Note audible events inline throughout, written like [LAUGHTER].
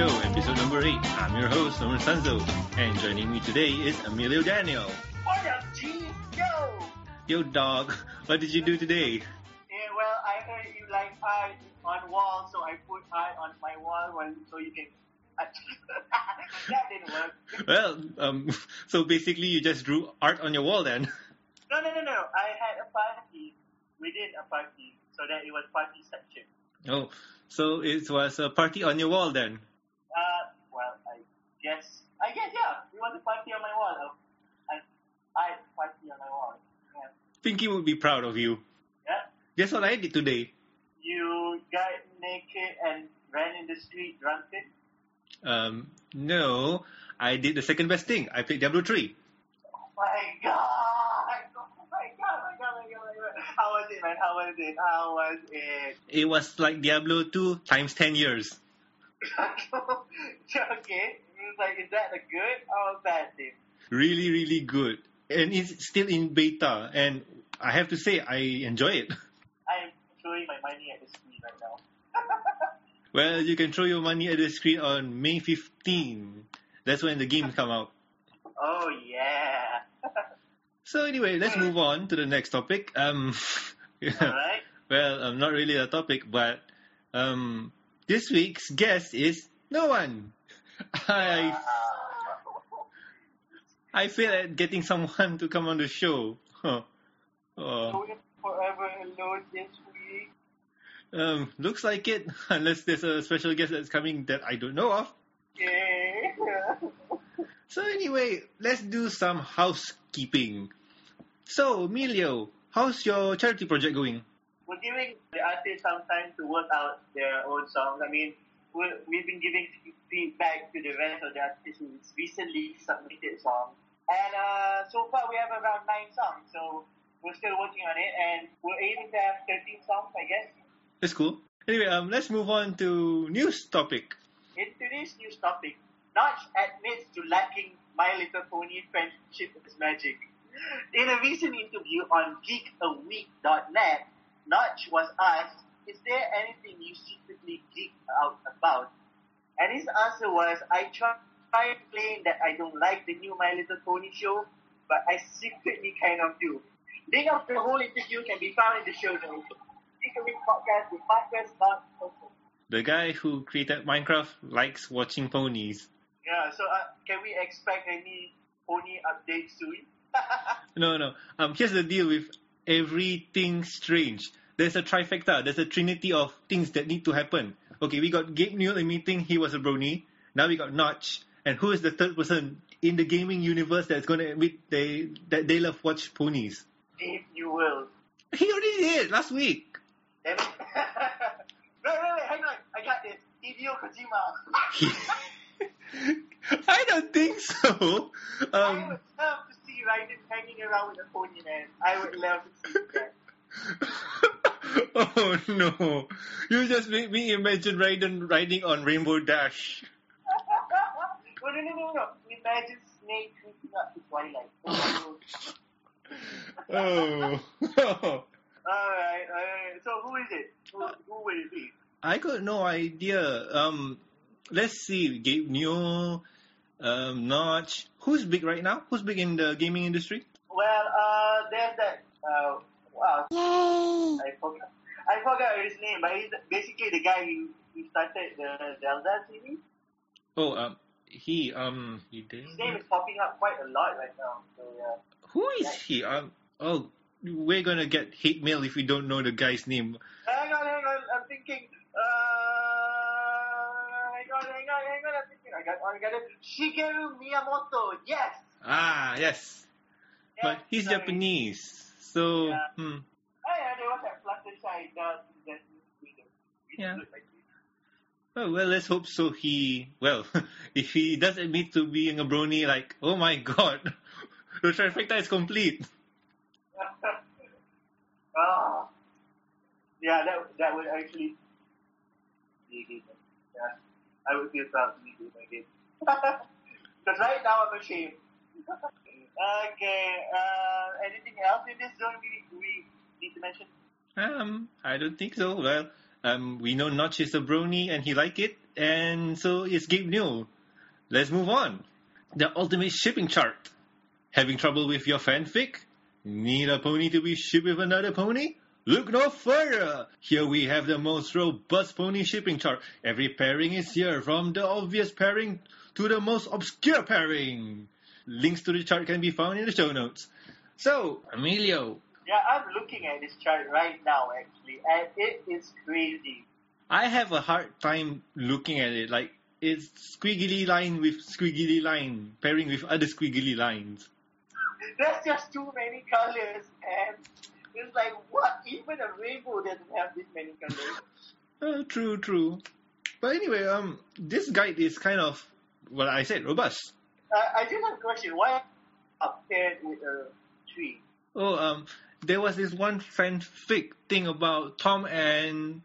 Show, episode number 8. I'm your host, Nomar Sanzo, and joining me today is Emilio Daniel. What up, G? Yo! Yo, dog, what did you do today? Yeah, well, I heard you like art on wall, so I put art on my wall so you can. [LAUGHS] that didn't work. Well, um, so basically you just drew art on your wall then. No, no, no, no. I had a party within a party, so that it was party section. Oh, so it was a party on your wall then. Uh, well, I guess, I it was party on my wall. I, I party on my wall. Yeah. Pinky would be proud of you. yeah. Guess what I did today? You got naked and ran in the street drunken. Um, no, I did the second best thing. I played Diablo 3. Oh my god! Oh my god, my god, my god, my god. How was it, man? How was it? How was it? It was like Diablo 2 times 10 years. [LAUGHS] okay. It's like, is that a good or a bad thing? Really, really good. And it's still in beta, and I have to say, I enjoy it. [LAUGHS] I'm throwing my money at the screen right now. [LAUGHS] Well, you can throw your money at the screen on May 15. That's when the games come out. oh, yeah. [LAUGHS] So anyway, let's move on to the next topic. Um, Alright. well, um, not really a topic, but um, this week's guest is no one. I I failed at getting someone to come on the show. Huh. Oh, forever alone this week. um, looks like it, [LAUGHS] unless there's a special guest that's coming that I don't know of. Yeah. So anyway, let's do some housekeeping. So, Emilio, how's your charity project going? We're giving the artists some time to work out their own songs. I mean, we've been giving feedback to the rest of the artists who recently submitted songs. And uh, so far, we have around nine songs. So we're still working on it, and we're aiming to have 13 songs, I guess. That's cool. Anyway, um, let's move on to news topic. In today's news topic, Notch admits to lacking My Little Pony friendship is magic. In a recent interview on geekaweek.net, Notch was asked, is there anything you secretly geek out about? And his answer was, I try try to claim that I don't like the new My Little Pony show, but I secretly kind of do. Link of the whole interview can be found in the show notes. Geek a Week podcast with Marcus, Coco. The guy who created Minecraft likes watching ponies. Yeah, so uh, can we expect any pony updates soon? [LAUGHS] No, no. Um, here's the deal with everything strange. There's a trifecta. There's a trinity of things that need to happen. Okay, we got Gabe Newell admitting he was a brony. Now we got Notch. And who is the third person in the gaming universe that's going to admit they that they love watch ponies? you will. He already did last week. Wait, wait, wait, hang on. I got this. Hideo Kojima. [LAUGHS] I don't think so. I Um, would love to see Raiden hanging around with a pony, man. I would love to see that. [LAUGHS] [LAUGHS] oh no! You just made me imagine Raiden riding on Rainbow Dash. [LAUGHS] no, no, no, no, no. Imagine Snake creeping up to Twilight. [LAUGHS] Oh, Oh. alright, alright. So who is it? Who, who will it be? I got no idea. Um, let's see. Gabe Newell, um, Notch. Who's big right now? Who's big in the gaming industry? Well, uh, there's that. Uh, wow. I forgot. I forgot his name, but he's basically the guy who, who started the Zelda series. Oh, um, he, um, he did. His name is popping up quite a lot right now. So yeah. Who is he? Um, oh, we're gonna get hate mail if we don't know the guy's name. Hang on, hang on. I'm thinking. Uh, hang on, hang on, hang on. I'm thinking. I got, I got it. Shigeru Miyamoto. Yes. Ah, yes. yes But he's sorry. Japanese, so Yeah. hmm. Oh yeah, there was that Fluttershy dog that Yeah. looked like this. Oh, well, let's hope so. He, well, [LAUGHS] if he does admit to being a brony, like, oh my god, [LAUGHS] the trifecta is complete. oh. [LAUGHS] Yeah, that that would actually be good. Yeah, I would feel proud to be good again. Because right now I'm ashamed. Okay. Uh, anything else in this zone we, we need to mention? Um, I don't think so. Well, Um, we know Notch is a brony and he like it, and so is Gabe Newell. Let's move on. The ultimate shipping chart. Having trouble with your fanfic? Need a pony to be shipped with another pony? Look no further! Here we have the most robust pony shipping chart. Every pairing is here, from the obvious pairing to the most obscure pairing. Links to the chart can be found in the show notes. So, Emilio, Yeah, I'm looking at this chart right now, actually, and it is crazy. I have a hard time looking at it. Like, it's squiggly line with squiggly line, pairing with other squiggly lines. [LAUGHS] There's just too many colors, and it's like, what? Even a rainbow doesn't have this many colors. Uh, [LAUGHS] true, true. But anyway, um, this guide is kind of, well, I said robust. I just have a question. Why paired with a tree? Oh, um, there was this one fanfic thing about Tom and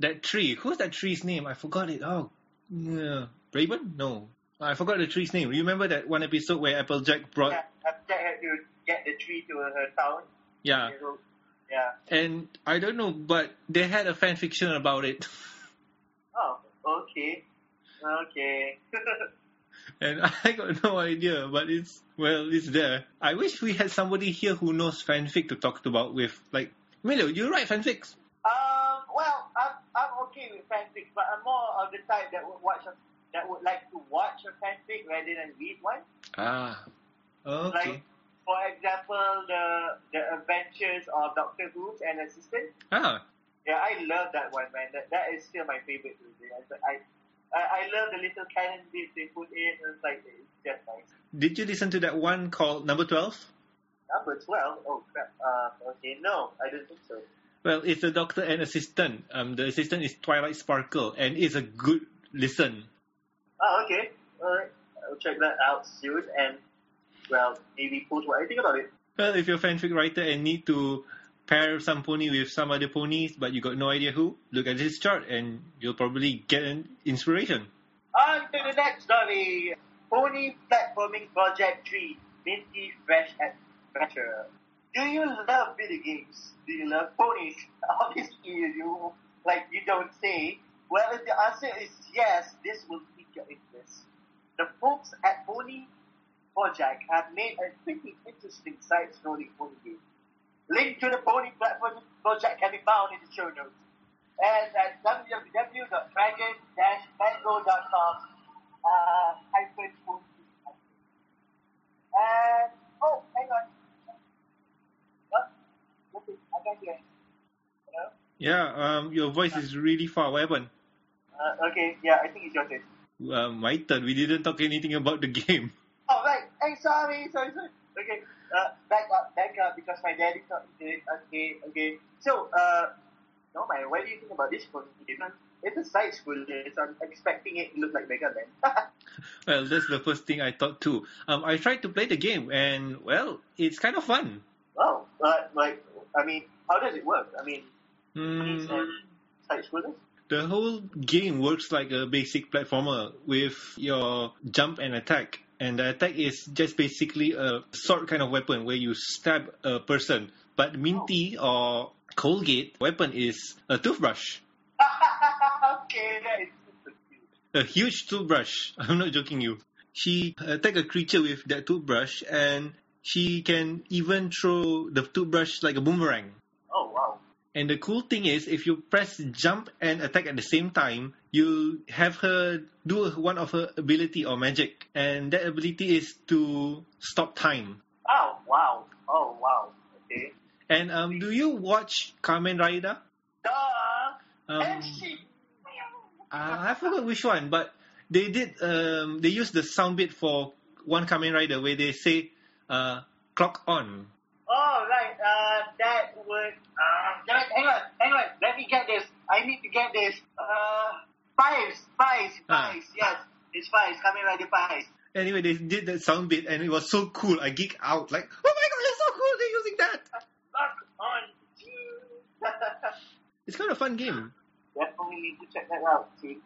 that tree. Who's that tree's name? I forgot it. Oh, yeah. Raven? No. I forgot the tree's name. Remember that one episode where Applejack brought, Yeah, Jack had to get the tree to her town. yeah, yeah. and I don't know, but they had a fan fiction about it. Oh, okay. Okay. [LAUGHS] And [LAUGHS] I got no idea, but it's well, it's there. I wish we had somebody here who knows fanfic to talk about with. Like, Milo, you write fanfics? um, well, I'm, I'm okay with fanfics, but I'm more of the type that would watch a, that would like to watch a fanfic rather than read one. Ah, okay. Like, for example, the the Adventures of Doctor Whooves and Assistant. Ah, Yeah, I love that one, man. That that is still my favorite movie. I I, I love the little canon bits they put in. It's like it's just nice. did you listen to that one called Number Twelve? Number twelve. Oh crap. Uh, okay, no, I don't think so. Well, it's a doctor and assistant. Um, the assistant is Twilight Sparkle, and it's a good listen. Oh, okay. Alright. I'll check that out soon and, well, maybe post what I think about it. Well, if you're a fanfic writer and need to pair some pony with some other ponies, but you got no idea who, look at this chart and you'll probably get an inspiration. On to the next story. Pony Platforming Project 3. Minty Fresh Adventure. Do you love video games? Do you love ponies? [LAUGHS] Obviously you. Like you don't say. Well, if the answer is yes, this will pique your interest. The folks at Pony Project have made a pretty interesting side-scrolling pony game. Link to the Pony Platform Project can be found in the show notes. And at www.dragon-mango.com uh, hyphen. And, oh, hang on. What? Okay, I can't hear. Hello? Yeah, um, your voice is really far. What happened? Uh, okay, yeah, I think it's your turn. Uh, my turn. We didn't talk anything about the [LAUGHS] game. Oh, right. Hey, sorry, sorry, sorry. Okay, uh, back up, back up, because my daddy's not into it. Okay, okay. So, uh, no, man, what do you think about this one? It's a side scroller, so I'm expecting it to look like Mega Man. [LAUGHS] Well, that's the first thing I thought too. Um, I tried to play the game, and well, it's kind of fun. wow, but, like, I mean, how does it work? I mean, Mm, side scrollers? the whole game works like a basic platformer with your jump and attack. And the attack is just basically a sword kind of weapon where you stab a person. But Minty or Colgate weapon is a toothbrush. [LAUGHS] okay, that is. A huge toothbrush. [LAUGHS] I'm not joking you. She attack a creature with that toothbrush and she can even throw the toothbrush like a boomerang. And the cool thing is, if you press jump and attack at the same time, you have her do one of her ability or magic. And that ability is to stop time. Oh, wow. Oh, wow. Okay. And um, do you watch Kamen Rider? Duh! Um, and she... I forgot which one, but they did. Um, they used the sound bit for one Kamen Rider where they say, uh, "Clock on." Uh, that would. Uh, hang on, hang on. Let me get this. I need to get this. Uh, fives, fives, Ah. fives. Yes, it's. Coming right, the fives. Anyway, they did that sound bit, and it was so cool. I geek out, like, "Oh my god, that's so cool! They're using that." Lock on. [LAUGHS] It's kind of a fun game. Definitely need to check that out. See,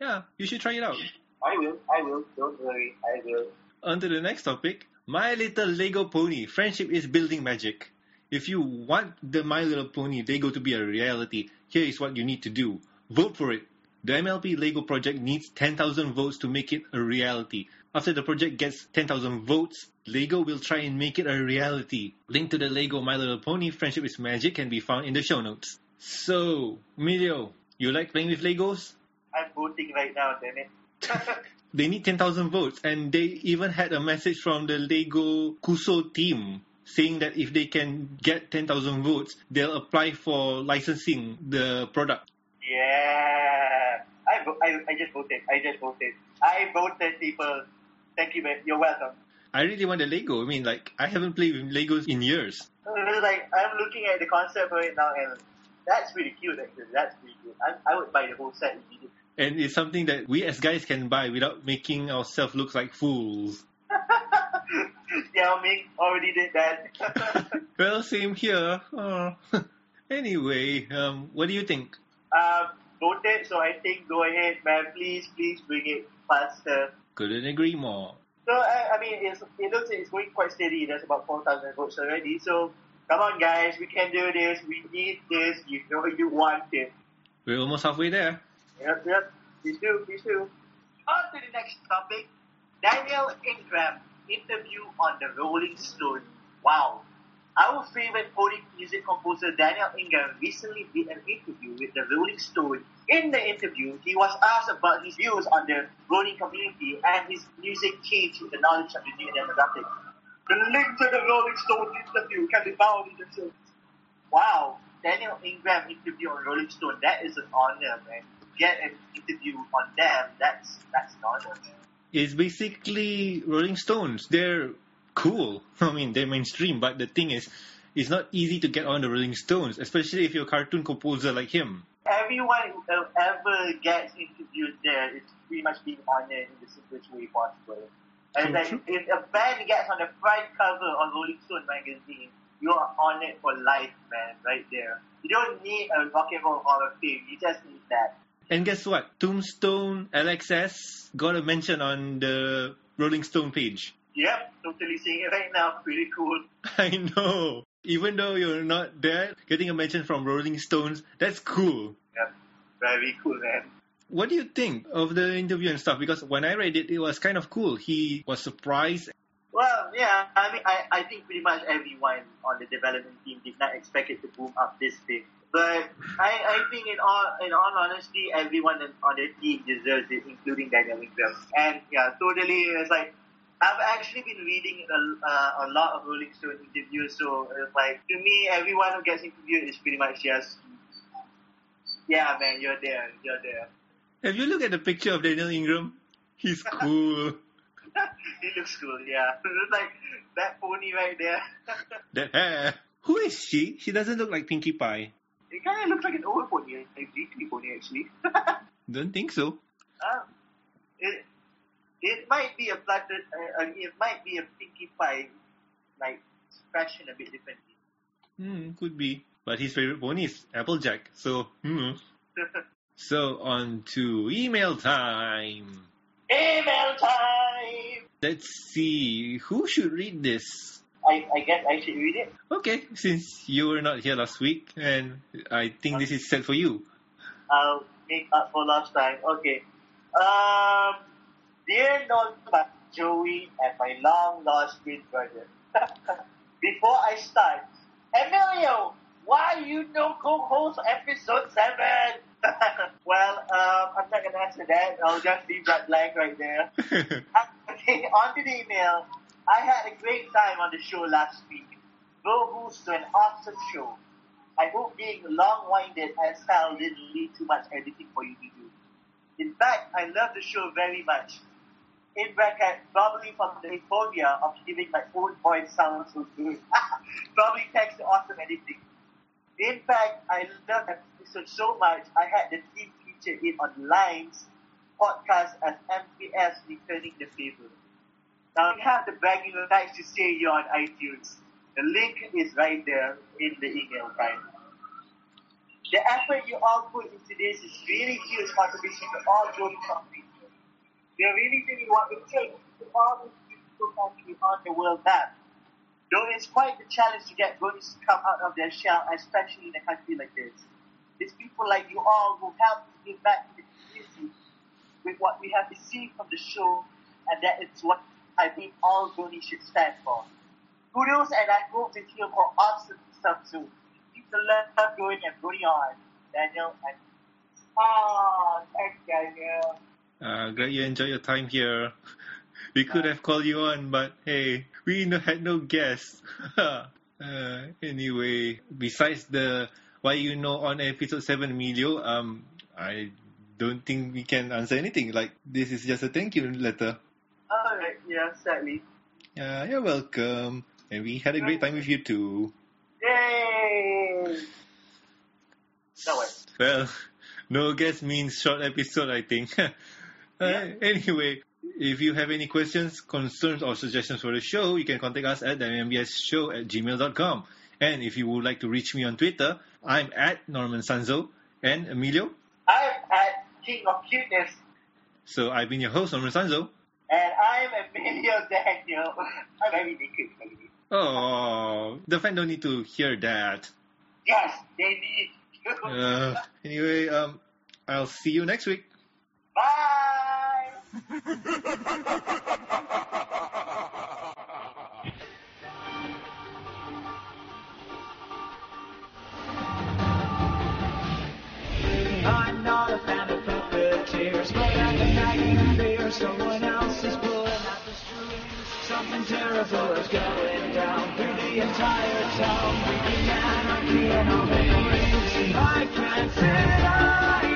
Yeah, you should try it out. I will. I will. Don't worry. I will. On to the next topic. My Little Lego Pony. Friendship is building magic. If you want the My Little Pony Lego to be a reality, Here is what you need to do. Vote for it. The MLP Lego project needs 10,000 votes to make it a reality. After the project gets 10,000 votes, Lego will try and make it a reality. Link to the Lego My Little Pony Friendship is Magic can be found in the show notes. So, Emilio, you like playing with Legos? I'm voting right now, damn it. [LAUGHS] They need 10,000 votes, and they even had a message from the Lego Cuusoo team saying that if they can get 10,000 votes, they'll apply for licensing the product. yeah. I, I, I just voted. I just voted. I voted, people. Thank you, man. You're welcome. I really want a Lego. I mean, like, I haven't played with Legos in years. It's like I'm looking at the concept right now, and that's really cute. Actually, that's really good. I, I would buy the whole set immediately. And it's something that we as guys can buy without making ourselves look like fools. [LAUGHS] Yao Ming already did that. [LAUGHS] Well, same here. Oh. [LAUGHS] anyway, um, what do you think? um, voted, so I think go ahead, man. Please, please bring it faster. Couldn't agree more. So I, I mean, it's, it looks like it's going quite steady. There's about four thousand votes already. So come on, guys, we can do this. We need this. You know, you want it. We're almost halfway there. Yep, yep. Please do, please do. On to the next topic. Daniel Ingram interview on the Rolling Stone. Wow. Our favorite pony music composer Daniel Ingram recently did an interview with the Rolling Stone. In the interview, he was asked about his views on the Rolling community and his music change with the knowledge of the new demographic. The link to the Rolling Stone interview can be found in the show. Wow, Daniel Ingram interview on Rolling Stone. That is an honor, man. Get an interview on them. That's that's an honor. It's basically Rolling Stones. They're cool. [LAUGHS] I mean, they're mainstream, but the thing is, it's not easy to get on the Rolling Stones, especially if you're a cartoon composer like him. Everyone who ever gets interviewed there is pretty much being honored in the simplest way possible. And like, if a band gets on the front cover of Rolling Stone magazine, you are honored for life, man, right there. You don't need a rock and roll hall of fame. You just need that. And guess what? Tombstone LXS got a mention on the Rolling Stone page. Yep, totally seeing it right now. Pretty cool. [LAUGHS] I know. Even though you're not there, getting a mention from Rolling Stones, that's cool. Yep, very cool, man. What do you think of the interview and stuff? Because when I read it, it was kind of cool. He was surprised. Well, yeah, I mean, I, I think pretty much everyone on the development team did not expect it to boom up this big. But I, I think in all in all honesty, everyone on the team deserves it, including Daniel Ingram. And yeah, totally, it's like I've actually been reading a, uh, a lot of Rolling Stone interviews, so it's like to me, everyone who gets interviewed is pretty much just, yeah, man, you're there, you're there. Have you looked at the picture of Daniel Ingram? He's [LAUGHS] cool. [LAUGHS] he looks cool, yeah. [LAUGHS] It's like that pony right there. that hair. Who is she? She doesn't look like Pinkie Pie. It kind of looks like an old pony, like G3 pony actually. [LAUGHS] Don't think so. um, it it might be a flattered, uh, uh, it might be a Pinkie Pie, like fashion a bit differently. Hmm, could be. But his favorite pony is Applejack. So, hmm. [LAUGHS] So on to email time. Email time. Let's see. Who should read this? I I guess I should read it. Okay, since you were not here last week, and I think this is set for you. I'll make up for last time. Okay. Um, dear Norma, Joey, and my long lost twin brother. [LAUGHS] Before I start, Emilio, why you don't co-host episode seven? [LAUGHS] well, um, I'm not gonna answer that. I'll just leave that blank right there. [LAUGHS] Okay, on to the email. I had a great time on the show last week. Go Boost to an awesome show. I hope being long-winded as hell didn't leave too much editing for you to do. In fact, I love the show very much. In bracket, probably from the phobia of hearing my own voice sound so good. [LAUGHS] probably thanks to awesome editing. In fact, I love that episode so much, I had the team featured it on Line's podcast as MBS returning the favor. Now we have the bragging rights to say you're on iTunes. The link is right there in the email time. The effort you all put into this is really huge contribution to all growing companies. Are really doing what it takes to all these beautiful countries on the world map. Though it's quite the challenge to get bronies to come out of their shell, especially in a country like this. It's people like you all who help to give back to the community with what we have received from the show, and that is what I think all Brony should stand for. Kudos, and I hope to hear more awesome stuff soon. Keep the love going and Brony on. Daniel and Oh, thanks, Daniel. Uh, glad you enjoyed your time here. [LAUGHS] We could have called you on, but hey, we no, had no guests. [LAUGHS] uh, anyway, besides the why you know on episode seven, Emilio, um, I don't think we can answer anything. Like this is just a thank you letter. Yeah, sadly. Yeah, you're welcome, and we had a great time with you too. Yay! No way. Well, no guest means short episode, I think. [LAUGHS] Uh, Anyway, if you have any questions, concerns, or suggestions for the show, you can contact us at show at gmail.com. And if you would like to reach me on Twitter, I'm at Norman Sanzo. And Emilio? I'm at King of Cuteness, So I've been your host, Norman Sanzo. And I'm Emilio [LAUGHS] Daniel. I'm very naked, baby. Oh, the fan don't need to hear that. Yes, they need you. Uh, anyway, um, I'll see you next week. Bye! I'm not a fan of puppeteers, but at the nagging fear someone else is Is going down through the entire town, bringing anarchy all the. I can't sit, I